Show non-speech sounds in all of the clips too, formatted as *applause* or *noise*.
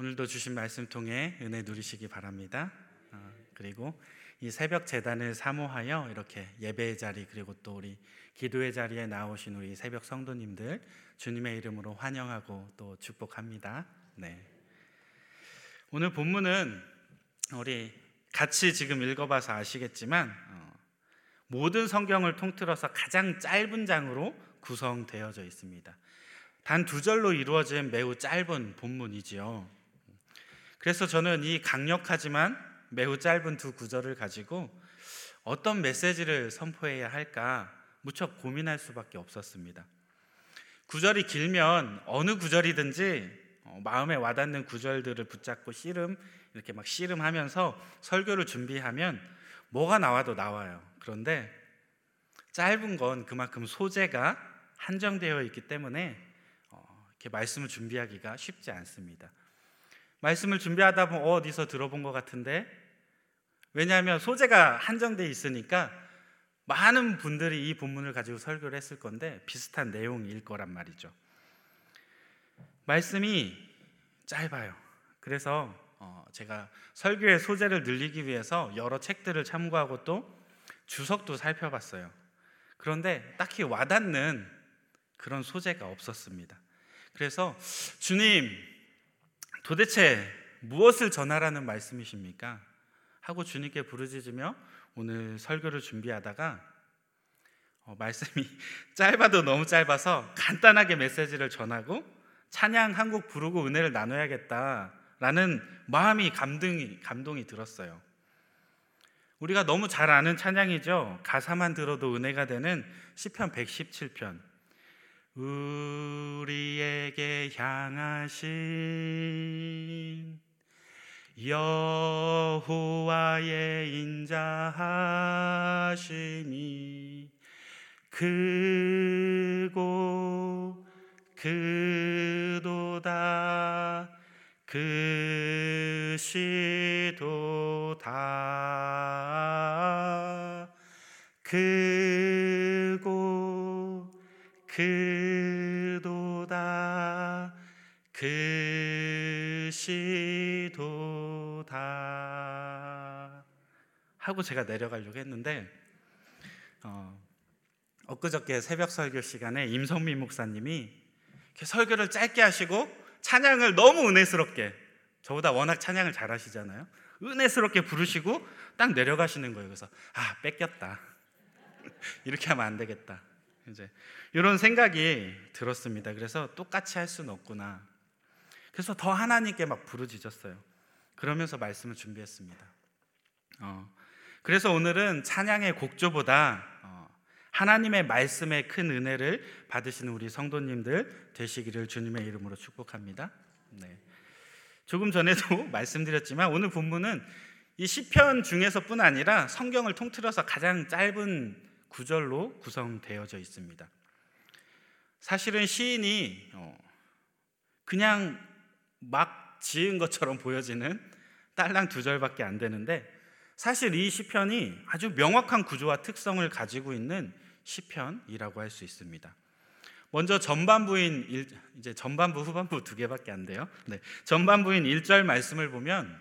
오늘도 주신 말씀 통해 은혜 누리시기 바랍니다. 어, 그리고 이 새벽 재단을 사모하여 이렇게 예배의 자리 그리고 또 우리 기도의 자리에 나오신 우리 새벽 성도님들 주님의 이름으로 환영하고 또 축복합니다. 네. 오늘 본문은 우리 같이 지금 읽어봐서 아시겠지만 어, 모든 성경을 통틀어서 가장 짧은 장으로 구성되어져 있습니다. 단 두 절로 이루어진 매우 짧은 본문이지요. 그래서 저는 이 강력하지만 매우 짧은 두 구절을 가지고 어떤 메시지를 선포해야 할까 무척 고민할 수밖에 없었습니다. 구절이 길면 어느 구절이든지 어, 마음에 와닿는 구절들을 붙잡고 씨름 이렇게 막 씨름하면서 설교를 준비하면 뭐가 나와도 나와요. 그런데 짧은 건 그만큼 소재가 한정되어 있기 때문에 어, 이렇게 말씀을 준비하기가 쉽지 않습니다. 말씀을 준비하다 보면 어, 어디서 들어본 것 같은데 왜냐하면 소재가 한정돼 있으니까 많은 분들이 이 본문을 가지고 설교를 했을 건데 비슷한 내용일 거란 말이죠. 말씀이 짧아요. 그래서 어, 제가 설교의 소재를 늘리기 위해서 여러 책들을 참고하고 또 주석도 살펴봤어요. 그런데 딱히 와닿는 그런 소재가 없었습니다. 그래서 주님 도대체 무엇을 전하라는 말씀이십니까? 하고 주님께 부르짖으며 오늘 설교를 준비하다가 어, 말씀이 *laughs* 짧아도 너무 짧아서 간단하게 메시지를 전하고 찬양 한 곡 부르고 은혜를 나눠야겠다라는 마음이 감동이 감동이 들었어요. 우리가 너무 잘 아는 찬양이죠. 가사만 들어도 은혜가 되는 시편 117편. 우리에게 향하신 여호와의 인자하심이 크고 그도다 그시도다. 크고 그 그시도다 하고 제가 내려가려고 했는데 어, 엊그저께 새벽 설교 시간에 임성민 목사님이 설교를 짧게 하시고 찬양을 너무 은혜스럽게 저보다 워낙 찬양을 잘 하시잖아요. 은혜스럽게 부르시고 딱 내려가시는 거예요. 그래서 아 뺏겼다. *laughs* 이렇게 하면 안 되겠다. 이제 이런 생각이 들었습니다. 그래서 똑같이 할 수는 없구나. 그래서 더 하나님께 막 부르짖었어요. 그러면서 말씀을 준비했습니다. 어, 그래서 오늘은 찬양의 곡조보다 어, 하나님의 말씀의 큰 은혜를 받으시는 우리 성도님들 되시기를 주님의 이름으로 축복합니다. 네. 조금 전에도 *laughs* 말씀드렸지만 오늘 본문은 이 시편 중에서뿐 아니라 성경을 통틀어서 가장 짧은 구절로 구성되어져 있습니다. 사실은 시인이 어, 그냥 막 지은 것처럼 보여지는 딸랑 두 절밖에 안 되는데 사실 이 시편이 아주 명확한 구조와 특성을 가지고 있는 시편이라고 할 수 있습니다. 먼저 전반부인 일, 이제 전반부 후반부 두 개밖에 안 돼요. 네. 전반부인 1절 말씀을 보면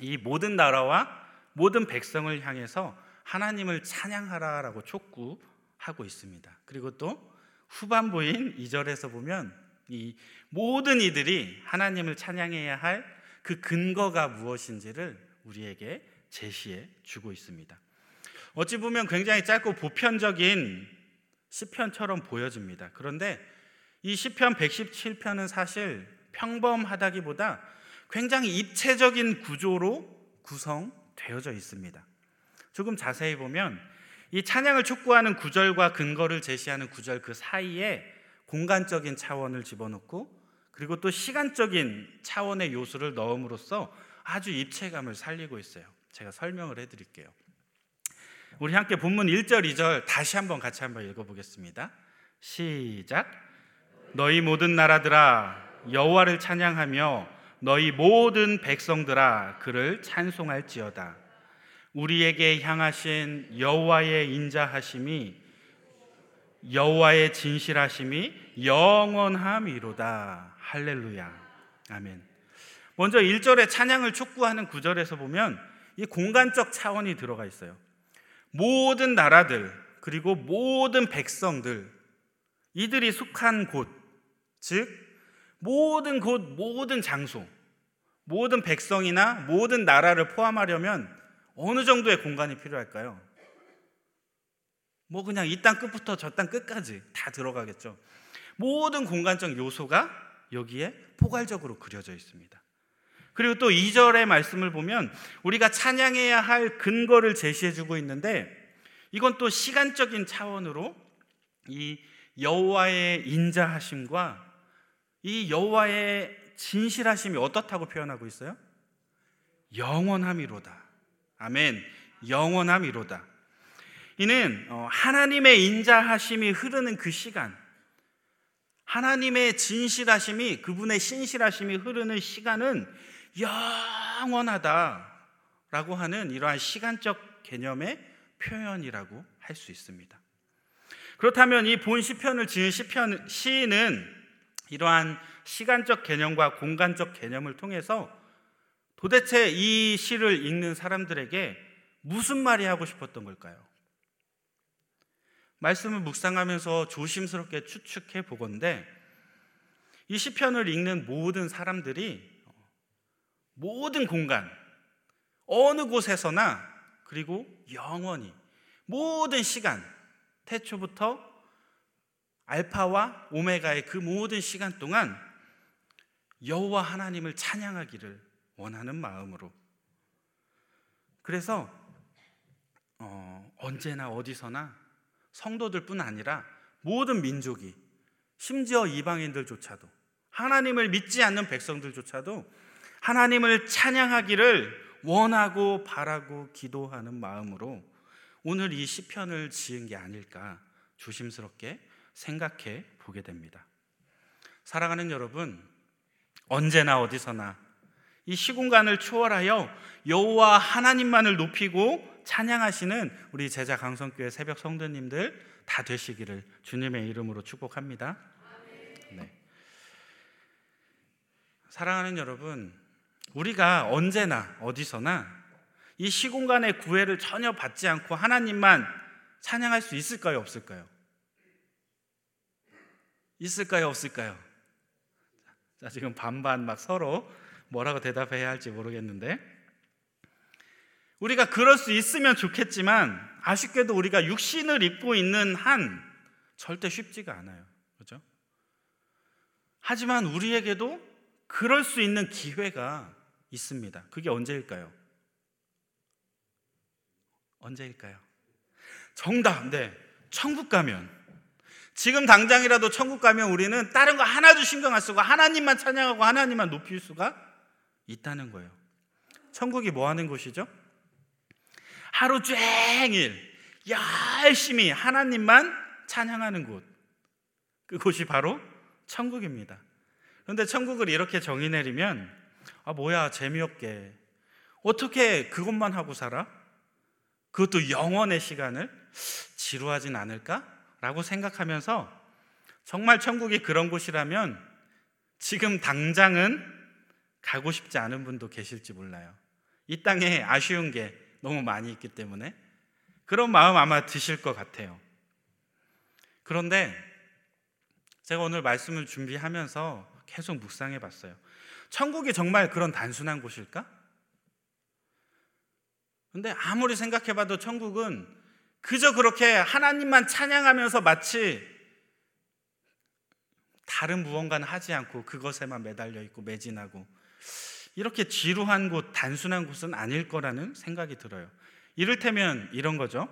이 모든 나라와 모든 백성을 향해서 하나님을 찬양하라라고 촉구하고 있습니다. 그리고 또 후반부인 2절에서 보면 이 모든 이들이 하나님을 찬양해야 할 그 근거가 무엇인지를 우리에게 제시해 주고 있습니다. 어찌 보면 굉장히 짧고 보편적인 시편처럼 보여집니다. 그런데 이 시편 117편은 사실 평범하다기보다 굉장히 입체적인 구조로 구성되어져 있습니다. 조금 자세히 보면 이 찬양을 촉구하는 구절과 근거를 제시하는 구절 그 사이에 공간적인 차원을 집어넣고 그리고 또 시간적인 차원의 요소를 넣음으로써 아주 입체감을 살리고 있어요. 제가 설명을 해드릴게요. 우리 함께 본문 1절, 2절 다시 한번 같이 한번 읽어보겠습니다. 시작. 너희 모든 나라들아 여호와를 찬양하며 너희 모든 백성들아 그를 찬송할지어다. 우리에게 향하신 여호와의 인자하심이 여호와의 진실하심이 영원함이로다. 할렐루야. 아멘. 먼저 1절에 찬양을 촉구하는 구절에서 보면 이 공간적 차원이 들어가 있어요. 모든 나라들 그리고 모든 백성들 이들이 속한 곳, 즉 모든 곳, 모든 장소, 모든 백성이나 모든 나라를 포함하려면 어느 정도의 공간이 필요할까요? 뭐 그냥 이 땅 끝부터 저 땅 끝까지 다 들어가겠죠. 모든 공간적 요소가 여기에 포괄적으로 그려져 있습니다. 그리고 또 2절의 말씀을 보면 우리가 찬양해야 할 근거를 제시해 주고 있는데 이건 또 시간적인 차원으로 이 여호와의 인자하심과 이 여호와의 진실하심이 어떻다고 표현하고 있어요? 영원함이로다. 아멘. 영원함이로다. 이는 어, 하나님의 인자하심이 흐르는 그 시간, 하나님의 진실하심이 그분의 신실하심이 흐르는 시간은 영원하다라고 하는 이러한 시간적 개념의 표현이라고 할 수 있습니다. 그렇다면 이 본 시편을 지은 시편 시인은 이러한 시간적 개념과 공간적 개념을 통해서 도대체 이 시를 읽는 사람들에게 무슨 말이 하고 싶었던 걸까요? 말씀을 묵상하면서 조심스럽게 추측해 보건데 이 시편을 읽는 모든 사람들이 모든 공간, 어느 곳에서나 그리고 영원히 모든 시간, 태초부터 알파와 오메가의 그 모든 시간 동안 여호와 하나님을 찬양하기를 원하는 마음으로. 그래서 어, 언제나 어디서나 성도들뿐 아니라 모든 민족이 심지어 이방인들조차도 하나님을 믿지 않는 백성들조차도 하나님을 찬양하기를 원하고 바라고 기도하는 마음으로 오늘 이 시편을 지은 게 아닐까 조심스럽게 생각해 보게 됩니다. 사랑하는 여러분, 언제나 어디서나 이 시공간을 초월하여 여호와 하나님만을 높이고 찬양하시는 우리 제자 강성교회 새벽 성도님들 다 되시기를 주님의 이름으로 축복합니다. 네. 사랑하는 여러분, 우리가 언제나 어디서나 이 시공간의 구애를 전혀 받지 않고 하나님만 찬양할 수 있을까요? 없을까요? 있을까요? 없을까요? 자, 지금 반반 막 서로 뭐라고 대답해야 할지 모르겠는데 우리가 그럴 수 있으면 좋겠지만 아쉽게도 우리가 육신을 입고 있는 한 절대 쉽지가 않아요. 그렇죠? 하지만 우리에게도 그럴 수 있는 기회가 있습니다. 그게 언제일까요? 언제일까요? 정답, 네. 천국 가면. 지금 당장이라도 천국 가면 우리는 다른 거 하나도 신경 안 쓰고 하나님만 찬양하고 하나님만 높일 수가 있다는 거예요. 천국이 뭐 하는 곳이죠? 하루 종일 열심히 하나님만 찬양하는 곳. 그곳이 바로 천국입니다. 그런데 천국을 이렇게 정의 내리면 아, 뭐야, 재미없게. 어떻게 그것만 하고 살아? 그것도 영원의 시간을 지루하진 않을까? 라고 생각하면서 정말 천국이 그런 곳이라면 지금 당장은 가고 싶지 않은 분도 계실지 몰라요. 이 땅에 아쉬운 게 너무 많이 있기 때문에 그런 마음 아마 드실 것 같아요. 그런데 제가 오늘 말씀을 준비하면서 계속 묵상해 봤어요. 천국이 정말 그런 단순한 곳일까? 근데 아무리 생각해 봐도 천국은 그저 그렇게 하나님만 찬양하면서 마치 다른 무언가는 하지 않고 그것에만 매달려 있고 매진하고 이렇게 지루한 곳, 단순한 곳은 아닐 거라는 생각이 들어요. 이를테면 이런 거죠.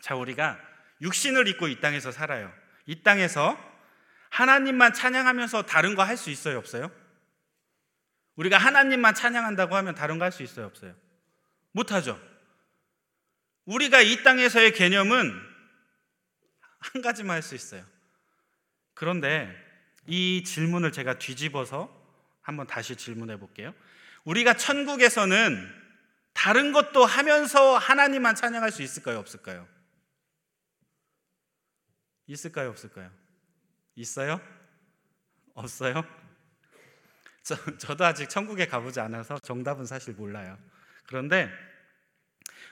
자, 우리가 육신을 입고 이 땅에서 살아요. 이 땅에서 하나님만 찬양하면서 다른 거 할 수 있어요, 없어요? 우리가 하나님만 찬양한다고 하면 다른 거 할 수 있어요, 없어요? 못 하죠. 우리가 이 땅에서의 개념은 한 가지만 할 수 있어요. 그런데 이 질문을 제가 뒤집어서 한번 다시 질문해 볼게요. 우리가 천국에서는 다른 것도 하면서 하나님만 찬양할 수 있을까요? 없을까요? 있을까요? 없을까요? 있어요? 없어요? 저, 저도 아직 천국에 가보지 않아서 정답은 사실 몰라요. 그런데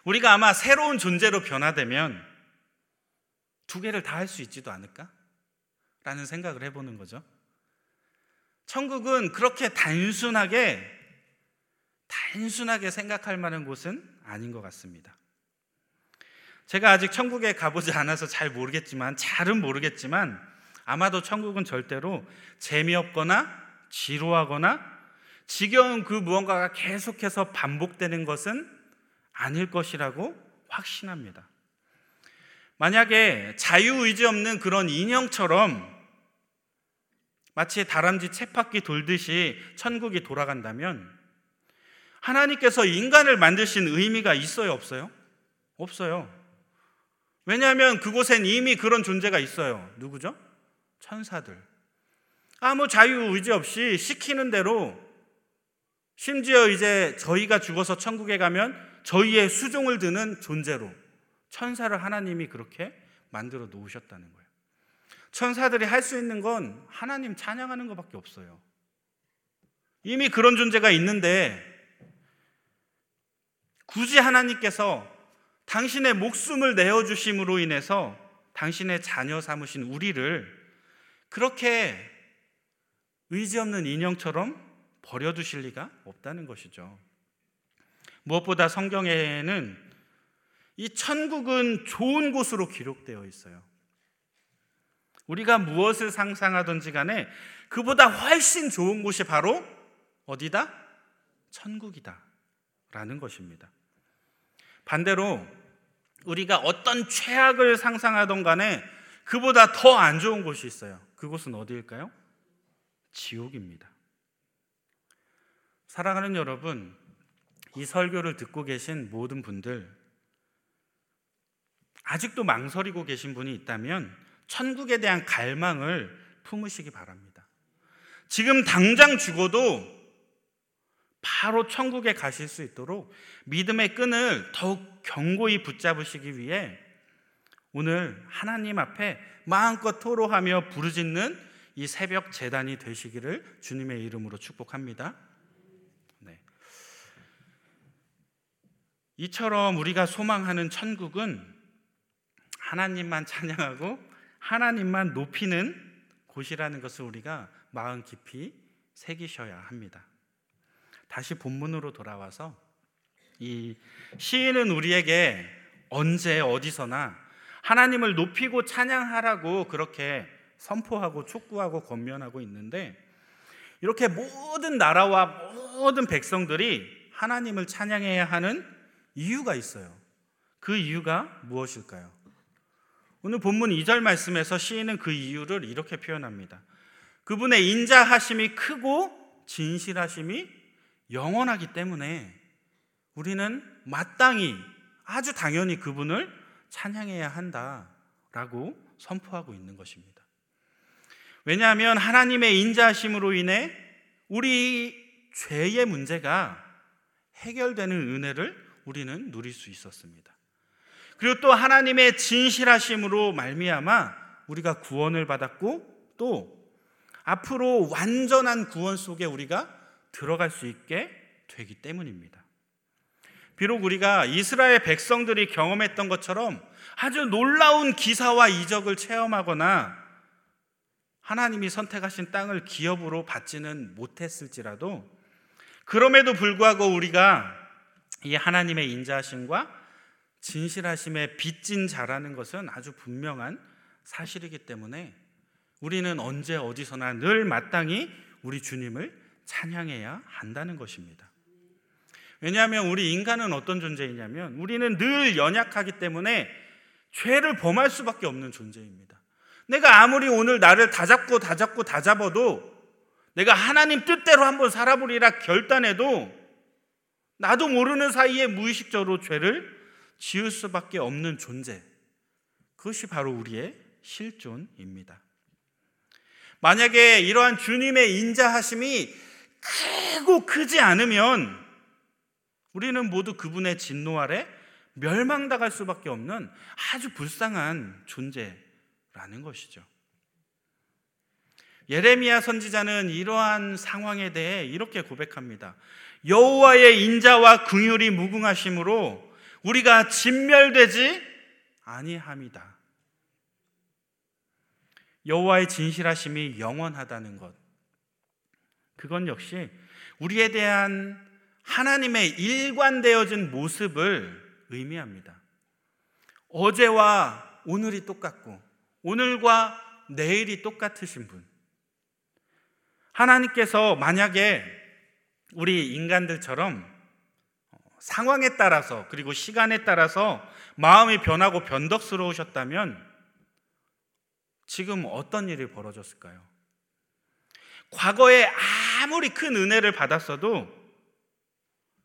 우리가 아마 새로운 존재로 변화되면 두 개를 다 할 수 있지도 않을까? 라는 생각을 해보는 거죠. 천국은 그렇게 단순하게, 단순하게 생각할 만한 곳은 아닌 것 같습니다. 제가 아직 천국에 가보지 않아서 잘 모르겠지만, 잘은 모르겠지만, 아마도 천국은 절대로 재미없거나 지루하거나 지겨운 그 무언가가 계속해서 반복되는 것은 아닐 것이라고 확신합니다. 만약에 자유의지 없는 그런 인형처럼 마치 다람쥐 쳇바퀴 돌듯이 천국이 돌아간다면 하나님께서 인간을 만드신 의미가 있어요, 없어요? 없어요. 왜냐하면 그곳엔 이미 그런 존재가 있어요. 누구죠? 천사들. 아무 자유 의지 없이 시키는 대로 심지어 이제 저희가 죽어서 천국에 가면 저희의 수종을 드는 존재로 천사를 하나님이 그렇게 만들어 놓으셨다는 거예요. 천사들이 할 수 있는 건 하나님 찬양하는 것밖에 없어요. 이미 그런 존재가 있는데 굳이 하나님께서 당신의 목숨을 내어 주심으로 인해서 당신의 자녀 삼으신 우리를 그렇게 의지 없는 인형처럼 버려 두실 리가 없다는 것이죠. 무엇보다 성경에는 이 천국은 좋은 곳으로 기록되어 있어요. 우리가 무엇을 상상하든지 간에 그보다 훨씬 좋은 곳이 바로 어디다? 천국이다. 라는 것입니다. 반대로 우리가 어떤 최악을 상상하던 간에 그보다 더 안 좋은 곳이 있어요. 그곳은 어디일까요? 지옥입니다. 사랑하는 여러분, 이 설교를 듣고 계신 모든 분들, 아직도 망설이고 계신 분이 있다면 천국에 대한 갈망을 품으시기 바랍니다. 지금 당장 죽어도 바로 천국에 가실 수 있도록 믿음의 끈을 더욱 견고히 붙잡으시기 위해 오늘 하나님 앞에 마음껏 토로하며 부르짖는 이 새벽 재단이 되시기를 주님의 이름으로 축복합니다. 네. 이처럼 우리가 소망하는 천국은 하나님만 찬양하고 하나님만 높이는 곳이라는 것을 우리가 마음 깊이 새기셔야 합니다. 다시 본문으로 돌아와서 이 시인은 우리에게 언제 어디서나 하나님을 높이고 찬양하라고 그렇게 선포하고 촉구하고 권면하고 있는데 이렇게 모든 나라와 모든 백성들이 하나님을 찬양해야 하는 이유가 있어요. 그 이유가 무엇일까요? 오늘 본문 2절 말씀에서 시인은 그 이유를 이렇게 표현합니다. 그분의 인자하심이 크고 진실하심이 영원하기 때문에 우리는 마땅히 아주 당연히 그분을 찬양해야 한다라고 선포하고 있는 것입니다. 왜냐하면 하나님의 인자하심으로 인해 우리 죄의 문제가 해결되는 은혜를 우리는 누릴 수 있었습니다. 그리고 또 하나님의 진실하심으로 말미암아 우리가 구원을 받았고 또 앞으로 완전한 구원 속에 우리가 들어갈 수 있게 되기 때문입니다. 비록 우리가 이스라엘 백성들이 경험했던 것처럼 아주 놀라운 기사와 이적을 체험하거나 하나님이 선택하신 땅을 기업으로 받지는 못했을지라도 그럼에도 불구하고 우리가 이 하나님의 인자하심과 진실하심에 빚진 자라는 것은 아주 분명한 사실이기 때문에 우리는 언제 어디서나 늘 마땅히 우리 주님을 찬양해야 한다는 것입니다. 왜냐하면 우리 인간은 어떤 존재이냐면 우리는 늘 연약하기 때문에 죄를 범할 수밖에 없는 존재입니다. 내가 아무리 오늘 나를 다 잡고 다 잡고 다 잡아도 내가 하나님 뜻대로 한번 살아보리라 결단해도 나도 모르는 사이에 무의식적으로 죄를 지을 수밖에 없는 존재. 그것이 바로 우리의 실존입니다. 만약에 이러한 주님의 인자하심이 크고 크지 않으면 우리는 모두 그분의 진노 아래 멸망당할 수밖에 없는 아주 불쌍한 존재 라는 것이죠. 예레미야 선지자는 이러한 상황에 대해 이렇게 고백합니다. 여호와의 인자와 긍휼이 무궁하심으로 우리가 진멸되지 아니함이다. 여호와의 진실하심이 영원하다는 것. 그건 역시 우리에 대한 하나님의 일관되어진 모습을 의미합니다. 어제와 오늘이 똑같고 오늘과 내일이 똑같으신 분. 하나님께서 만약에 우리 인간들처럼 상황에 따라서 그리고 시간에 따라서 마음이 변하고 변덕스러우셨다면 지금 어떤 일이 벌어졌을까요? 과거에 아무리 큰 은혜를 받았어도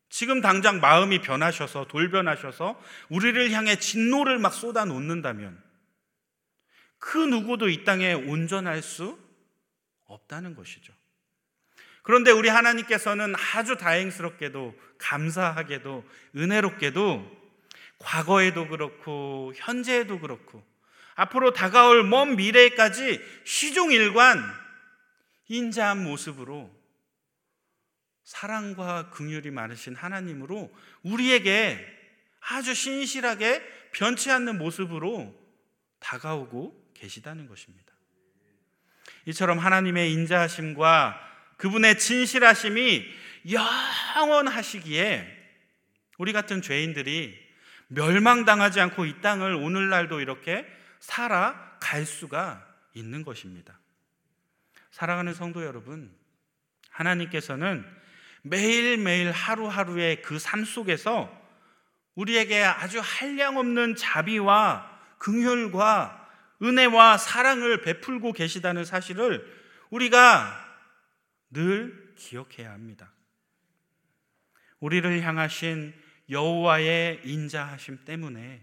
지금 당장 마음이 변하셔서 돌변하셔서 우리를 향해 진노를 막 쏟아 놓는다면 그 누구도 이 땅에 온전할 수 없다는 것이죠. 그런데 우리 하나님께서는 아주 다행스럽게도 감사하게도 은혜롭게도 과거에도 그렇고 현재에도 그렇고 앞으로 다가올 먼 미래까지 시종일관 인자한 모습으로 사랑과 긍휼이 많으신 하나님으로 우리에게 아주 신실하게 변치 않는 모습으로 다가오고 계시다는 것입니다. 이처럼 하나님의 인자하심과 그분의 진실하심이 영원하시기에 우리 같은 죄인들이 멸망당하지 않고 이 땅을 오늘날도 이렇게 살아갈 수가 있는 것입니다. 사랑하는 성도 여러분, 하나님께서는 매일매일 하루하루의 그 삶 속에서 우리에게 아주 한량없는 자비와 긍휼과 은혜와 사랑을 베풀고 계시다는 사실을 우리가 늘 기억해야 합니다. 우리를 향하신 여호와의 인자하심 때문에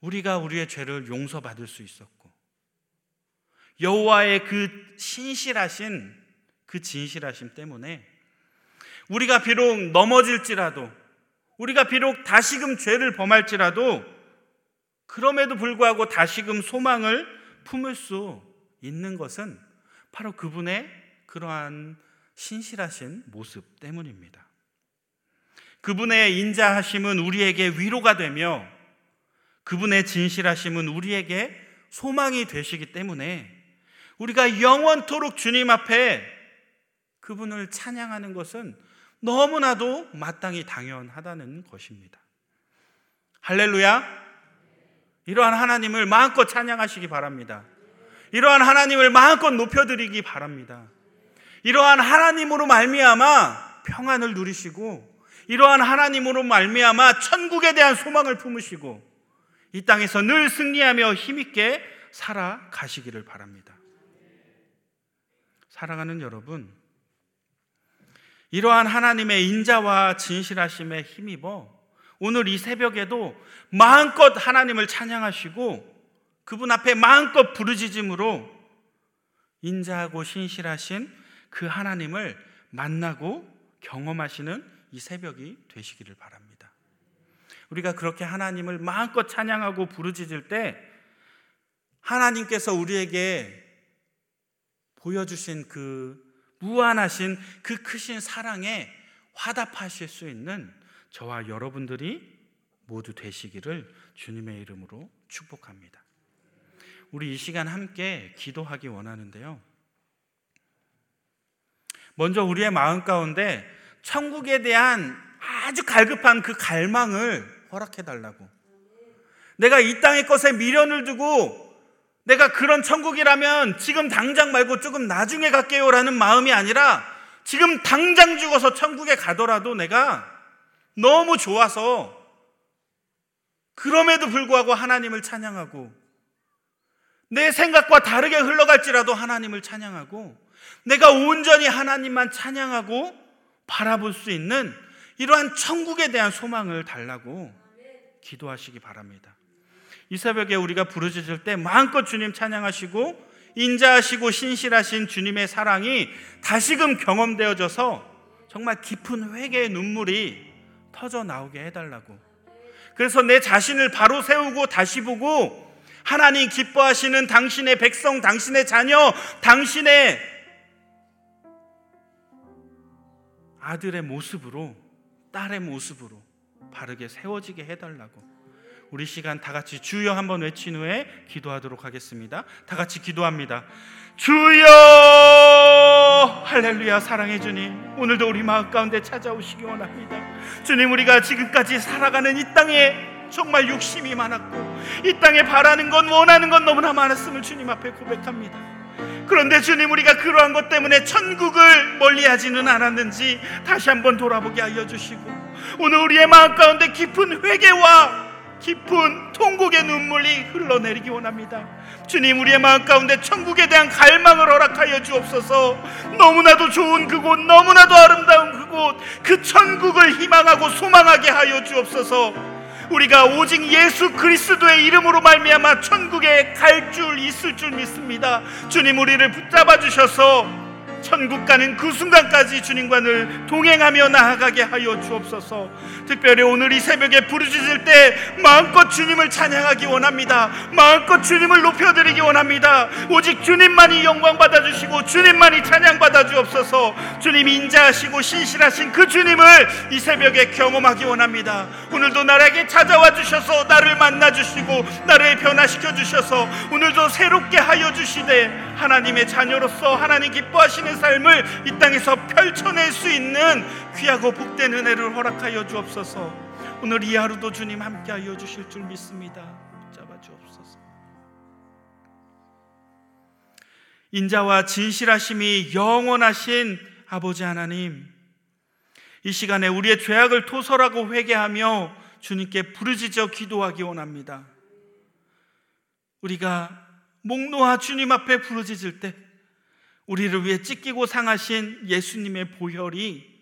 우리가 우리의 죄를 용서받을 수 있었고 여호와의 그 신실하신 그 진실하심 때문에 우리가 비록 넘어질지라도 우리가 비록 다시금 죄를 범할지라도 그럼에도 불구하고 다시금 소망을 품을 수 있는 것은 바로 그분의 그러한 신실하신 모습 때문입니다. 그분의 인자하심은 우리에게 위로가 되며 그분의 진실하심은 우리에게 소망이 되시기 때문에 우리가 영원토록 주님 앞에 그분을 찬양하는 것은 너무나도 마땅히 당연하다는 것입니다. 할렐루야! 이러한 하나님을 마음껏 찬양하시기 바랍니다. 이러한 하나님을 마음껏 높여드리기 바랍니다. 이러한 하나님으로 말미암아 평안을 누리시고 이러한 하나님으로 말미암아 천국에 대한 소망을 품으시고 이 땅에서 늘 승리하며 힘있게 살아가시기를 바랍니다. 사랑하는 여러분, 이러한 하나님의 인자와 진실하심에 힘입어 오늘 이 새벽에도 마음껏 하나님을 찬양하시고 그분 앞에 마음껏 부르짖음으로 인자하고 신실하신 그 하나님을 만나고 경험하시는 이 새벽이 되시기를 바랍니다. 우리가 그렇게 하나님을 마음껏 찬양하고 부르짖을 때 하나님께서 우리에게 보여주신 그 무한하신 그 크신 사랑에 화답하실 수 있는 저와 여러분들이 모두 되시기를 주님의 이름으로 축복합니다. 우리 이 시간 함께 기도하기 원하는데요. 먼저 우리의 마음 가운데 천국에 대한 아주 갈급한 그 갈망을 허락해 달라고. 내가 이 땅의 것에 미련을 두고 내가 그런 천국이라면 지금 당장 말고 조금 나중에 갈게요라는 마음이 아니라 지금 당장 죽어서 천국에 가더라도 내가 너무 좋아서 그럼에도 불구하고 하나님을 찬양하고 내 생각과 다르게 흘러갈지라도 하나님을 찬양하고 내가 온전히 하나님만 찬양하고 바라볼 수 있는 이러한 천국에 대한 소망을 달라고 기도하시기 바랍니다. 이 새벽에 우리가 부르짖을 때 마음껏 주님 찬양하시고 인자하시고 신실하신 주님의 사랑이 다시금 경험되어져서 정말 깊은 회개의 눈물이 터져 나오게 해달라고. 그래서 내 자신을 바로 세우고 다시 보고 하나님 기뻐하시는 당신의 백성, 당신의 자녀, 당신의 아들의 모습으로, 딸의 모습으로 바르게 세워지게 해달라고. 우리 시간 다 같이 주여 한번 외친 후에 기도하도록 하겠습니다. 다 같이 기도합니다. 주여! 할렐루야, 사랑해 주님. 오늘도 우리 마음 가운데 찾아오시기 원합니다. 주님, 우리가 지금까지 살아가는 이 땅에 정말 욕심이 많았고, 이 땅에 바라는 건, 원하는 건 너무나 많았음을 주님 앞에 고백합니다. 그런데 주님 우리가 그러한 것 때문에 천국을 멀리하지는 않았는지 다시 한번 돌아보게 하여 주시고 오늘 우리의 마음 가운데 깊은 회개와 깊은 통곡의 눈물이 흘러내리기 원합니다. 주님 우리의 마음 가운데 천국에 대한 갈망을 허락하여 주옵소서. 너무나도 좋은 그곳, 너무나도 아름다운 그곳, 그 천국을 희망하고 소망하게 하여 주옵소서. 우리가 오직 예수 그리스도의 이름으로 말미암아 천국에 갈 줄 있을 줄 믿습니다. 주님 우리를 붙잡아 주셔서 천국 가는 그 순간까지 주님과 늘 동행하며 나아가게 하여 주옵소서. 특별히 오늘 이 새벽에 부르짖을 때 마음껏 주님을 찬양하기 원합니다. 마음껏 주님을 높여드리기 원합니다. 오직 주님만이 영광 받아 주시고 주님만이 찬양 받아 주옵소서. 주님 인자하시고 신실하신 그 주님을 이 새벽에 경험하기 원합니다. 오늘도 나에게 찾아와 주셔서 나를 만나 주시고 나를 변화시켜 주셔서 오늘도 새롭게 하여 주시되 하나님의 자녀로서 하나님 기뻐하시는 삶을 이 땅에서 펼쳐낼 수 있는 귀하고 복된 은혜를 허락하여 주옵소서. 오늘 이 하루도 주님 함께하여 주실 줄 믿습니다. 잡아 주옵소서. 인자와 진실하심이 영원하신 아버지 하나님, 이 시간에 우리의 죄악을 토설하고 회개하며 주님께 부르짖어 기도하기 원합니다. 우리가 목 놓아 주님 앞에 부르짖을 때 우리를 위해 찢기고 상하신 예수님의 보혈이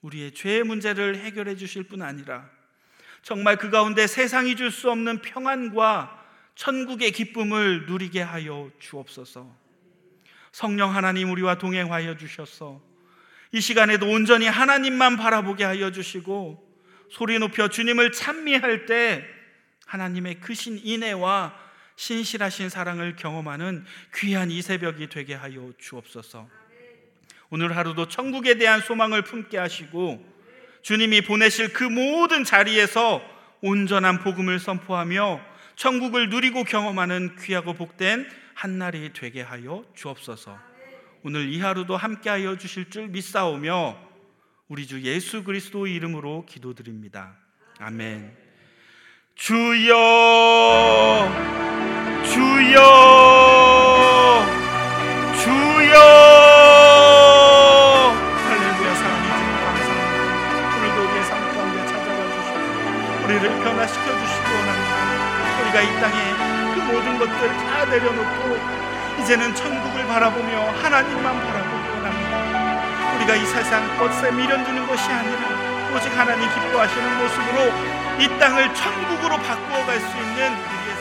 우리의 죄의 문제를 해결해 주실 뿐 아니라 정말 그 가운데 세상이 줄 수 없는 평안과 천국의 기쁨을 누리게 하여 주옵소서. 성령 하나님 우리와 동행하여 주셔서 이 시간에도 온전히 하나님만 바라보게 하여 주시고 소리 높여 주님을 찬미할 때 하나님의 크신 인애와 신실하신 사랑을 경험하는 귀한 이 새벽이 되게 하여 주옵소서. 오늘 하루도 천국에 대한 소망을 품게 하시고 주님이 보내실 그 모든 자리에서 온전한 복음을 선포하며 천국을 누리고 경험하는 귀하고 복된 한 날이 되게 하여 주옵소서. 오늘 이 하루도 함께하여 주실 줄 믿사오며 우리 주 예수 그리스도 이름으로 기도드립니다. 아멘. 주여 주여 주여. 할렐루야 사랑해 주님 감사합니다 오늘도 우리의 삶 가운데 찾아와 주시고 우리를 변화시켜 주시기 원합니다. 우리가 이 땅에 그 모든 것들 다 내려놓고 이제는 천국을 바라보며 하나님만 바라보기 원합니다. 우리가 이 세상 것에 미련 두는 것이 아니라 오직 하나님 기뻐하시는 모습으로 이 땅을 천국으로 바꾸어 갈 수 있는 우리의